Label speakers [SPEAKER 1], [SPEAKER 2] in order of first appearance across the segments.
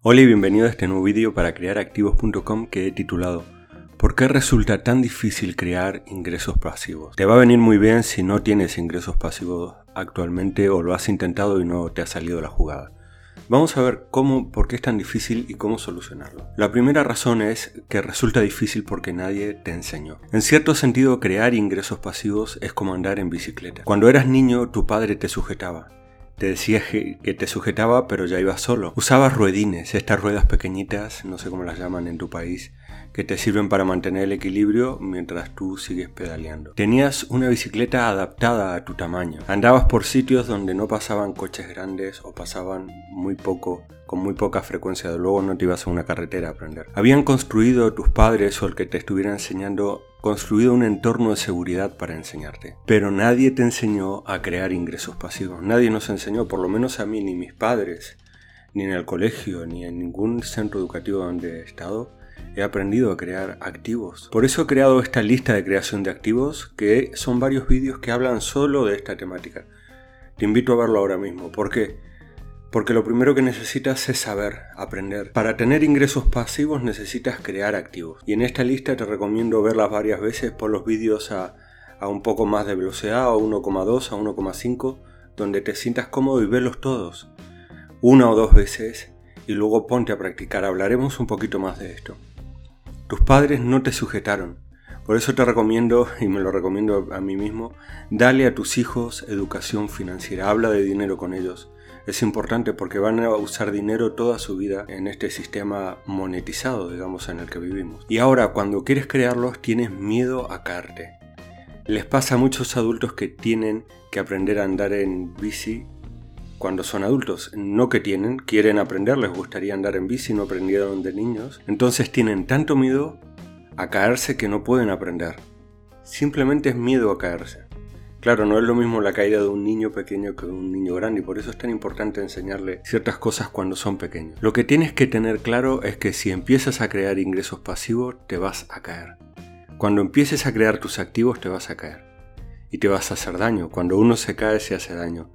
[SPEAKER 1] Hola y bienvenido a este nuevo vídeo para crearactivos.com que he titulado ¿Por qué resulta tan difícil crear ingresos pasivos? Te va a venir muy bien si no tienes ingresos pasivos actualmente o lo has intentado y no te ha salido la jugada. Vamos a ver cómo, por qué es tan difícil y cómo solucionarlo. La primera razón es que resulta difícil porque nadie te enseñó. En cierto sentido, crear ingresos pasivos es como andar en bicicleta. Cuando eras niño, tu padre te sujetaba te decía que te sujetaba pero ya ibas solo. Usabas ruedines, estas ruedas pequeñitas, no sé cómo las llaman en tu país, que te sirven para mantener el equilibrio mientras tú sigues pedaleando. Tenías una bicicleta adaptada a tu tamaño. Andabas por sitios donde no pasaban coches grandes o pasaban muy poco con muy poca frecuencia, de luego no te ibas a una carretera a aprender. Habían construido tus padres o el que te estuviera enseñando, construido un entorno de seguridad para enseñarte. Pero nadie te enseñó a crear ingresos pasivos. Nadie nos enseñó, por lo menos a mí, ni mis padres, ni en el colegio, ni en ningún centro educativo donde he estado, he aprendido a crear activos. Por eso he creado esta lista de creación de activos, que son varios vídeos que hablan solo de esta temática. Te invito a verlo ahora mismo. ¿Por qué? Porque lo primero que necesitas es saber, aprender. Para tener ingresos pasivos necesitas crear activos. Y en esta lista te recomiendo verlas varias veces por los vídeos a, un poco más de velocidad, a 1,2, a 1,5, donde te sientas cómodo y verlos todos. Una o dos veces y luego ponte a practicar. Hablaremos un poquito más de esto. Tus padres no te sujetaron. Por eso te recomiendo, y me lo recomiendo a mí mismo, dale a tus hijos educación financiera. Habla de dinero con ellos es importante porque van a usar dinero toda su vida en este sistema monetizado, digamos, en el que vivimos. Y ahora, cuando quieres crearlos, tienes miedo a caerte. Les pasa a muchos adultos que tienen que aprender a andar en bici cuando son adultos. No que tienen, quieren aprender, les gustaría andar en bici, no aprendieron de niños. Entonces tienen tanto miedo a caerse que no pueden aprender. Simplemente es miedo a caerse. Claro, no es lo mismo la caída de un niño pequeño que de un niño grande y por eso es tan importante enseñarle ciertas cosas cuando son pequeños. Lo que tienes que tener claro es que si empiezas a crear ingresos pasivos te vas a caer. Cuando empieces a crear tus activos te vas a caer y te vas a hacer daño. Cuando uno se cae se hace daño.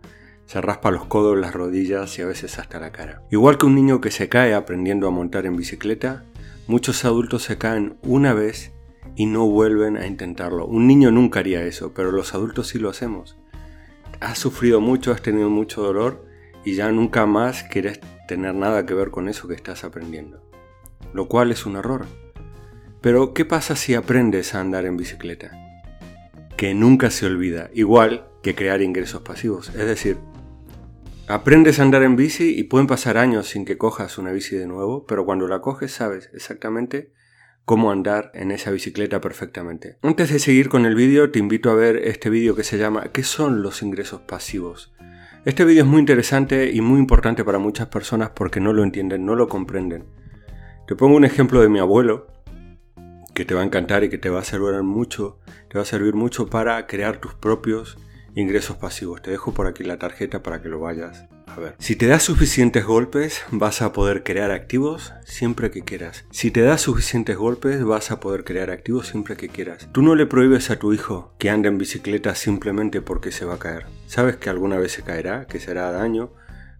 [SPEAKER 1] Se raspa los codos, las rodillas y a veces hasta la cara. Igual que un niño que se cae aprendiendo a montar en bicicleta, muchos adultos se caen una vez y no vuelven a intentarlo. Un niño nunca haría eso, pero los adultos sí lo hacemos. Has sufrido mucho, has tenido mucho dolor y ya nunca más quieres tener nada que ver con eso que estás aprendiendo. Lo cual es un error. Pero ¿qué pasa si aprendes a andar en bicicleta? Que nunca se olvida, igual que crear ingresos pasivos. Es decir, aprendes a andar en bici y pueden pasar años sin que cojas una bici de nuevo, pero cuando la coges sabes exactamente cómo andar en esa bicicleta perfectamente. Antes de seguir con el vídeo, te invito a ver este vídeo que se llama ¿Qué son los ingresos pasivos? Este vídeo es muy interesante y muy importante para muchas personas porque no lo entienden, no lo comprenden. Te pongo un ejemplo de mi abuelo que te va a encantar y que te va a servir mucho, te va a servir mucho para crear tus propios ingresos pasivos. Te dejo por aquí la tarjeta para que lo vayas si te das suficientes golpes, vas a poder crear activos siempre que quieras. Si te das suficientes golpes, vas a poder crear activos siempre que quieras. Tú no le prohíbes a tu hijo que ande en bicicleta simplemente porque se va a caer. Sabes que alguna vez se caerá, que será daño,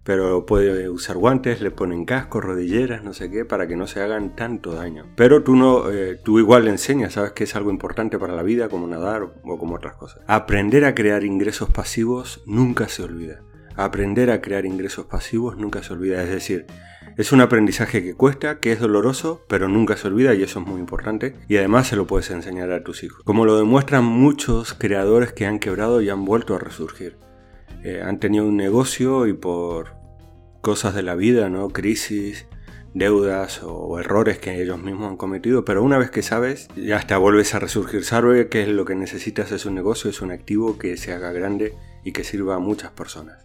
[SPEAKER 1] pero puede usar guantes, le ponen casco, rodilleras, no sé qué, para que no se hagan tanto daño. Pero tú no, eh, tú igual le enseñas, sabes que es algo importante para la vida, como nadar o como otras cosas. Aprender a crear ingresos pasivos nunca se olvida aprender a crear ingresos pasivos nunca se olvida. Es decir, es un aprendizaje que cuesta, que es doloroso, pero nunca se olvida y eso es muy importante. Y además se lo puedes enseñar a tus hijos. Como lo demuestran muchos creadores que han quebrado y han vuelto a resurgir. Eh, han tenido un negocio y por cosas de la vida, ¿no? Crisis, deudas o errores que ellos mismos han cometido, pero una vez que sabes, ya hasta vuelves a resurgir. Sabe que lo que necesitas es un negocio, es un activo que se haga grande y que sirva a muchas personas.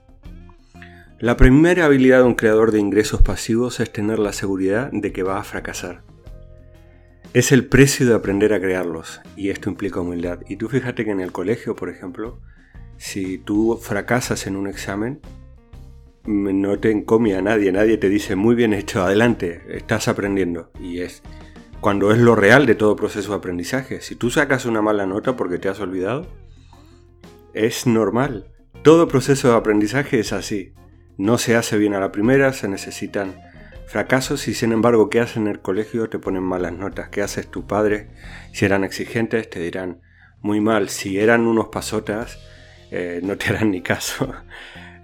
[SPEAKER 1] La primera habilidad de un creador de ingresos pasivos es tener la seguridad de que va a fracasar. Es el precio de aprender a crearlos y esto implica humildad. Y tú fíjate que en el colegio, por ejemplo, si tú fracasas en un examen, no te encomia a nadie, nadie te dice muy bien hecho, adelante, estás aprendiendo. Y es cuando es lo real de todo proceso de aprendizaje. Si tú sacas una mala nota porque te has olvidado, es normal. Todo proceso de aprendizaje es así no se hace bien a la primera, se necesitan Fracasos y sin embargo, ¿qué haces en el colegio? Te ponen malas notas. ¿Qué haces tu padre? Si eran exigentes, te dirán muy mal. Si eran unos pasotas, eh, no te harán ni caso.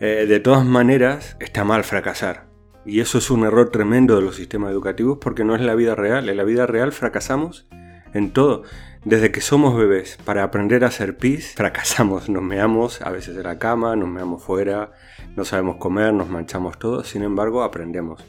[SPEAKER 1] Eh, de todas maneras, está mal fracasar. Y eso es un error tremendo de los sistemas educativos porque no es la vida real. En la vida real fracasamos en todo. Desde que somos bebés, para aprender a hacer pis, fracasamos, nos meamos a veces en la cama, nos meamos fuera, no sabemos comer, nos manchamos todo, sin embargo aprendemos.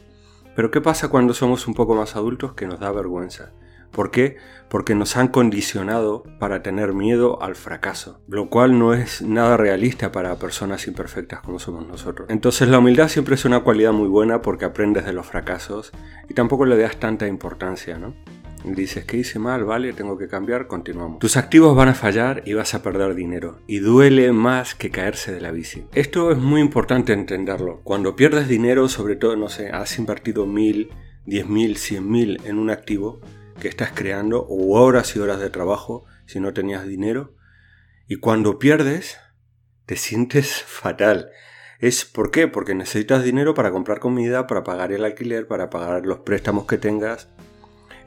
[SPEAKER 1] Pero ¿qué pasa cuando somos un poco más adultos que nos da vergüenza? ¿Por qué? Porque nos han condicionado para tener miedo al fracaso, lo cual no es nada realista para personas imperfectas como somos nosotros. Entonces la humildad siempre es una cualidad muy buena porque aprendes de los fracasos y tampoco le das tanta importancia, ¿no? Dices que hice mal, vale, tengo que cambiar, continuamos. Tus activos van a fallar y vas a perder dinero. Y duele más que caerse de la bici. Esto es muy importante entenderlo. Cuando pierdes dinero, sobre todo, no sé, has invertido mil, diez mil, cien mil en un activo que estás creando, o horas y horas de trabajo si no tenías dinero. Y cuando pierdes, te sientes fatal. ¿Es por qué? Porque necesitas dinero para comprar comida, para pagar el alquiler, para pagar los préstamos que tengas,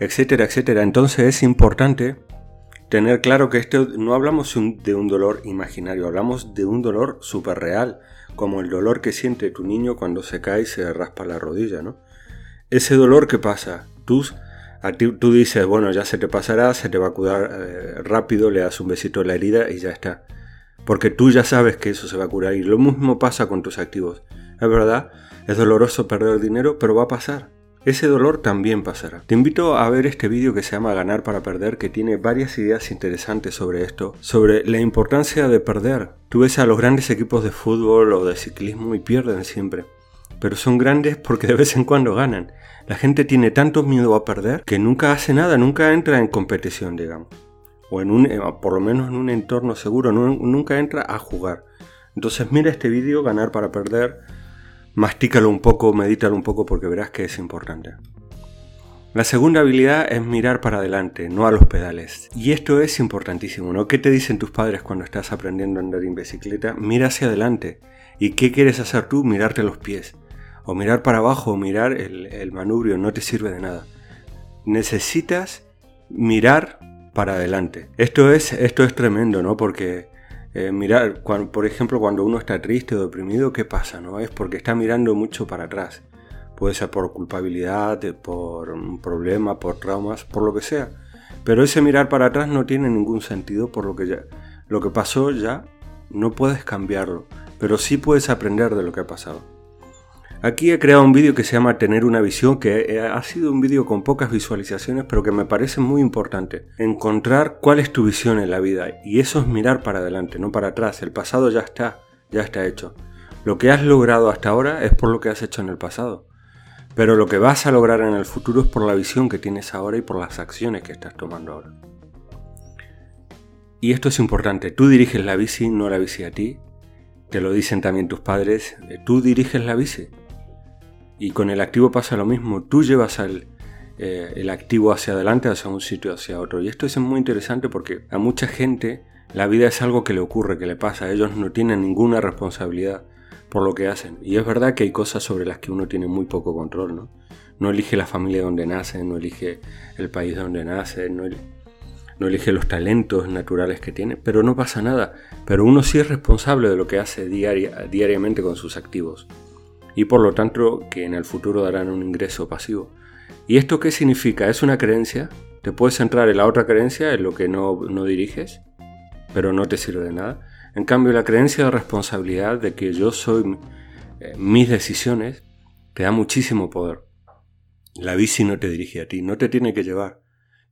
[SPEAKER 1] etcétera, etcétera. Entonces es importante tener claro que esto no hablamos de un dolor imaginario, hablamos de un dolor súper real, como el dolor que siente tu niño cuando se cae y se raspa la rodilla, ¿no? Ese dolor que pasa, tú, tú dices, bueno, ya se te pasará, se te va a curar eh, rápido, le das un besito a la herida y ya está. Porque tú ya sabes que eso se va a curar y lo mismo pasa con tus activos. Es verdad, es doloroso perder dinero, pero va a pasar. Ese dolor también pasará. Te invito a ver este vídeo que se llama Ganar para Perder, que tiene varias ideas interesantes sobre esto, sobre la importancia de perder. Tú ves a los grandes equipos de fútbol o de ciclismo y pierden siempre. Pero son grandes porque de vez en cuando ganan. La gente tiene tanto miedo a perder que nunca hace nada, nunca entra en competición, digamos. O en un, eh, por lo menos en un entorno seguro, nunca entra a jugar. Entonces mira este vídeo, Ganar para Perder mastícalo un poco, medítalo un poco porque verás que es importante. La segunda habilidad es mirar para adelante, no a los pedales. Y esto es importantísimo, ¿no? ¿Qué te dicen tus padres cuando estás aprendiendo a andar en bicicleta? Mira hacia adelante. ¿Y qué quieres hacer tú? Mirarte los pies. O mirar para abajo, o mirar el, el manubrio, no te sirve de nada. Necesitas mirar para adelante. Esto es, esto es tremendo, ¿no? Porque eh, mirar, por ejemplo, cuando uno está triste o deprimido, ¿qué pasa? No? Es porque está mirando mucho para atrás. Puede ser por culpabilidad, por un problema, por traumas, por lo que sea. Pero ese mirar para atrás no tiene ningún sentido por lo que ya, lo que pasó ya no puedes cambiarlo, pero sí puedes aprender de lo que ha pasado. Aquí he creado un vídeo que se llama Tener una visión, que ha sido un vídeo con pocas visualizaciones, pero que me parece muy importante. Encontrar cuál es tu visión en la vida. Y eso es mirar para adelante, no para atrás. El pasado ya está, ya está hecho. Lo que has logrado hasta ahora es por lo que has hecho en el pasado. Pero lo que vas a lograr en el futuro es por la visión que tienes ahora y por las acciones que estás tomando ahora. Y esto es importante. Tú diriges la bici, no la bici a ti. Te lo dicen también tus padres. Tú diriges la bici. Y con el activo pasa lo mismo, tú llevas eh, el activo hacia adelante, hacia un sitio, hacia otro. Y esto es muy interesante porque a mucha gente la vida es algo que le ocurre, que le pasa. Ellos no tienen ninguna responsabilidad por lo que hacen. Y es verdad que hay cosas sobre las que uno tiene muy poco control, ¿no? No elige la familia donde nace, no elige el país donde nace, no, elige los talentos naturales que tiene, pero no pasa nada. Pero uno sí es responsable de lo que hace diaria, diariamente con sus activos y por lo tanto que en el futuro darán un ingreso pasivo. ¿Y esto qué significa? ¿Es una creencia? ¿Te puedes centrar en la otra creencia, en lo que no, no diriges, pero no te sirve de nada? En cambio, la creencia de responsabilidad de que yo soy eh, mis decisiones te da muchísimo poder. La bici no te dirige a ti, no te tiene que llevar.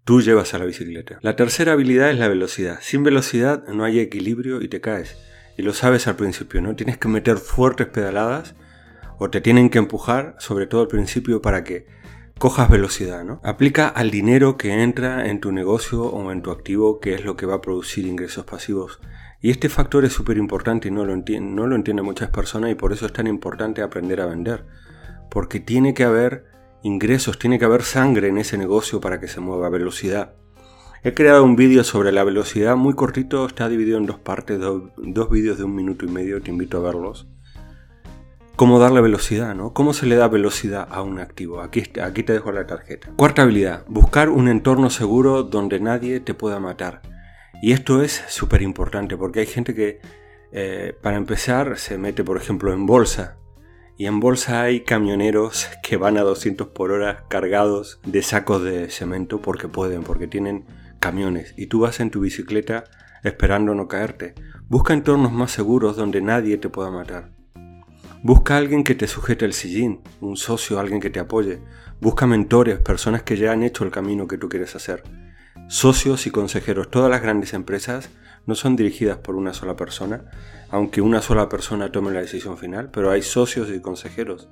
[SPEAKER 1] Tú llevas a la bicicleta. La tercera habilidad es la velocidad. Sin velocidad no hay equilibrio y te caes. Y lo sabes al principio, ¿no? Tienes que meter fuertes pedaladas o te tienen que empujar, sobre todo al principio, para que cojas velocidad, ¿no? Aplica al dinero que entra en tu negocio o en tu activo, que es lo que va a producir ingresos pasivos. Y este factor es súper importante y no lo, no lo entienden muchas personas y por eso es tan importante aprender a vender. Porque tiene que haber ingresos, tiene que haber sangre en ese negocio para que se mueva velocidad. He creado un vídeo sobre la velocidad muy cortito, está dividido en dos partes, dos vídeos de un minuto y medio, te invito a verlos cómo darle velocidad, ¿no? ¿Cómo se le da velocidad a un activo? Aquí, te dejo la tarjeta. Cuarta habilidad, buscar un entorno seguro donde nadie te pueda matar. Y esto es súper importante porque hay gente que, eh, para empezar, se mete, por ejemplo, en bolsa. Y en bolsa hay camioneros que van a 200 por hora cargados de sacos de cemento porque pueden, porque tienen camiones. Y tú vas en tu bicicleta esperando no caerte. Busca entornos más seguros donde nadie te pueda matar. Busca a alguien que te sujete el sillín, un socio, alguien que te apoye. Busca mentores, personas que ya han hecho el camino que tú quieres hacer. Socios y consejeros. Todas las grandes empresas no son dirigidas por una sola persona, aunque una sola persona tome la decisión final, pero hay socios y consejeros.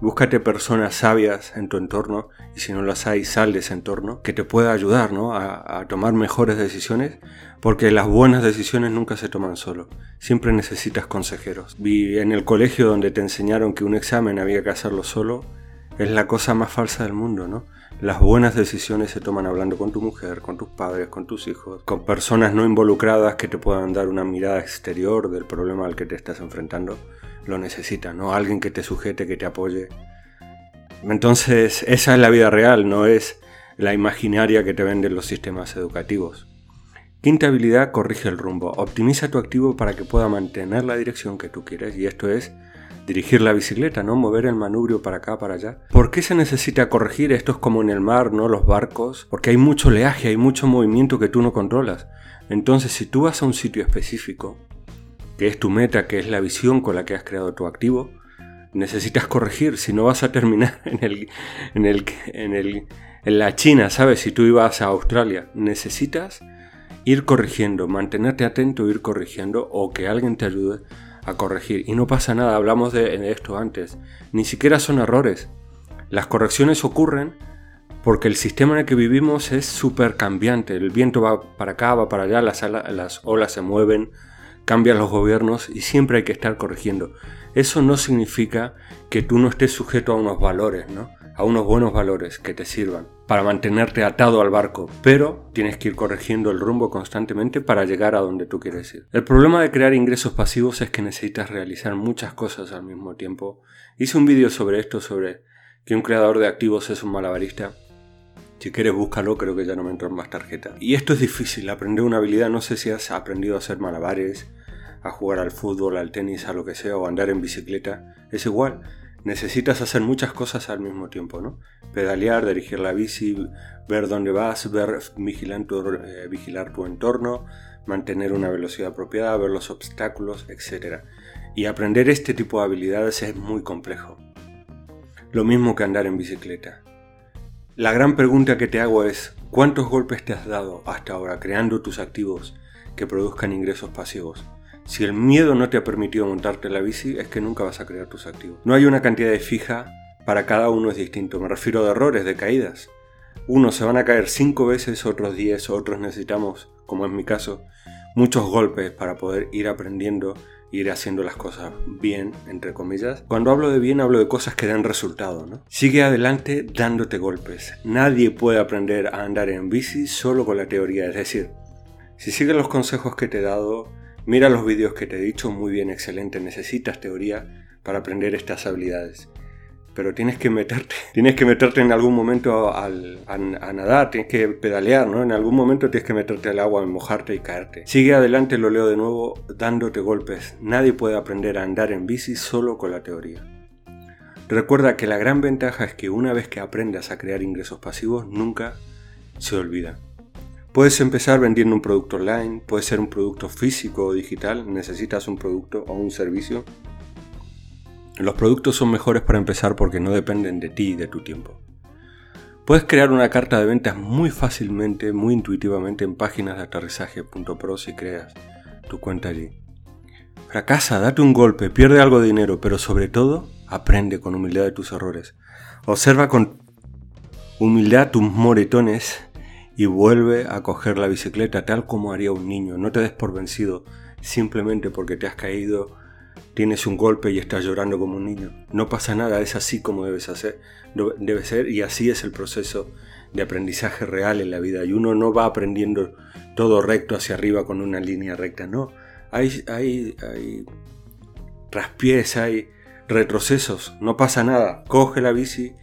[SPEAKER 1] Búscate personas sabias en tu entorno y si no las hay, sal de ese entorno que te pueda ayudar a, a, tomar mejores decisiones porque las buenas decisiones nunca se toman solo. Siempre necesitas consejeros. Vi en el colegio donde te enseñaron que un examen había que hacerlo solo, es la cosa más falsa del mundo, ¿no? Las buenas decisiones se toman hablando con tu mujer, con tus padres, con tus hijos, con personas no involucradas que te puedan dar una mirada exterior del problema al que te estás enfrentando. Lo necesitas, ¿no? Alguien que te sujete, que te apoye. Entonces, esa es la vida real, no es la imaginaria que te venden los sistemas educativos. Quinta habilidad, corrige el rumbo. Optimiza tu activo para que pueda mantener la dirección que tú quieres. Y esto es dirigir la bicicleta, ¿no? Mover el manubrio para acá, para allá. ¿Por qué se necesita corregir? Esto es como en el mar, ¿no? Los barcos. Porque hay mucho oleaje, hay mucho movimiento que tú no controlas. Entonces, si tú vas a un sitio específico, que es tu meta, que es la visión con la que has creado tu activo, necesitas corregir, si no vas a terminar en el, en el, en el, en la China, ¿sabes? Si tú ibas a Australia, necesitas ir corrigiendo, mantenerte atento, ir corrigiendo o que alguien te ayude a corregir. Y no pasa nada, hablamos de, esto antes. Ni siquiera son errores. Las correcciones ocurren porque el sistema en el que vivimos es súper cambiante. El viento va para acá, va para allá, las, las olas se mueven, cambian los gobiernos y siempre hay que estar corrigiendo. Eso no significa que tú no estés sujeto a unos valores, ¿no? A unos buenos valores que te sirvan para mantenerte atado al barco, pero tienes que ir corrigiendo el rumbo constantemente para llegar a donde tú quieres ir. El problema de crear ingresos pasivos es que necesitas realizar muchas cosas al mismo tiempo. Hice un vídeo sobre esto, sobre que un creador de activos es un malabarista. Si quieres búscalo, creo que ya no me entran más tarjetas. Y esto es difícil, aprender una habilidad, no sé si has aprendido a hacer malabares, a jugar al fútbol, al tenis, a lo que sea, o andar en bicicleta. Es igual, necesitas hacer muchas cosas al mismo tiempo, ¿no? Pedalear, dirigir la bici, ver dónde vas, ver, vigilar tu, eh, vigilar tu entorno, mantener una velocidad apropiada, ver los obstáculos, etc. Y aprender este tipo de habilidades es muy complejo. Lo mismo que andar en bicicleta. La gran pregunta que te hago es, ¿cuántos golpes te has dado hasta ahora creando tus activos que produzcan ingresos pasivos? Si el miedo no te ha permitido montarte la bici, es que nunca vas a crear tus activos. No hay una cantidad de fija, para cada uno es distinto. Me refiero a errores, de caídas. Unos se van a caer cinco veces, otros diez, otros necesitamos, como es mi caso, muchos golpes para poder ir aprendiendo ir haciendo las cosas bien, entre comillas. Cuando hablo de bien, hablo de cosas que dan resultado, ¿no? Sigue adelante dándote golpes. Nadie puede aprender a andar en bici solo con la teoría. Es decir, si sigues los consejos que te he dado, Mira los vídeos que te he dicho, muy bien, excelente, necesitas teoría para aprender estas habilidades. Pero tienes que meterte, tienes que meterte en algún momento al, a, nadar, tienes que pedalear, ¿no? En algún momento tienes que meterte al agua, mojarte y caerte. Sigue adelante, lo leo de nuevo, dándote golpes. Nadie puede aprender a andar en bici solo con la teoría. Recuerda que la gran ventaja es que una vez que aprendas a crear ingresos pasivos, nunca se olvida. Puedes empezar vendiendo un producto online, puede ser un producto físico o digital, necesitas un producto o un servicio. Los productos son mejores para empezar porque no dependen de ti y de tu tiempo. Puedes crear una carta de ventas muy fácilmente, muy intuitivamente en páginas de aterrizaje.pro si creas tu cuenta allí. Fracasa, date un golpe, pierde algo de dinero, pero sobre todo aprende con humildad de tus errores. Observa con humildad tus moretones y vuelve a coger la bicicleta tal como haría un niño. No te des por vencido simplemente porque te has caído, tienes un golpe y estás llorando como un niño. No pasa nada, es así como debes hacer, debe ser y así es el proceso de aprendizaje real en la vida. Y uno no va aprendiendo todo recto hacia arriba con una línea recta, no. Hay, hay, hay traspiés, hay, retrocesos, no pasa nada. Coge la bici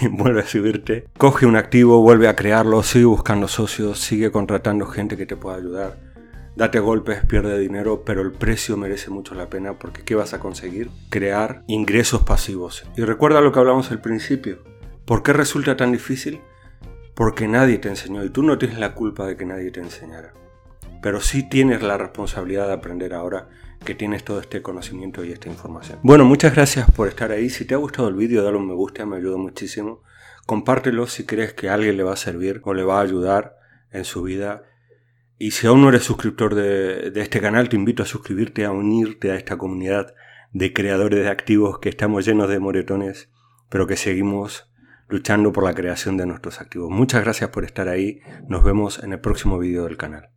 [SPEAKER 1] y vuelve a subirte. Coge un activo, vuelve a crearlo, sigue buscando socios, sigue contratando gente que te pueda ayudar. Date golpes, pierde dinero, pero el precio merece mucho la pena porque ¿qué vas a conseguir? Crear ingresos pasivos. Y recuerda lo que hablamos al principio. ¿Por qué resulta tan difícil? Porque nadie te enseñó y tú no tienes la culpa de que nadie te enseñara. Pero sí tienes la responsabilidad de aprender ahora que tienes todo este conocimiento y esta información. Bueno, muchas gracias por estar ahí. Si te ha gustado el vídeo, dale un me gusta, me ayuda muchísimo. Compártelo si crees que alguien le va a servir o le va a ayudar en su vida. Y si aún no eres suscriptor de, este canal, te invito a suscribirte, a unirte a esta comunidad de creadores de activos que estamos llenos de moretones, pero que seguimos luchando por la creación de nuestros activos. Muchas gracias por estar ahí. Nos vemos en el próximo vídeo del canal.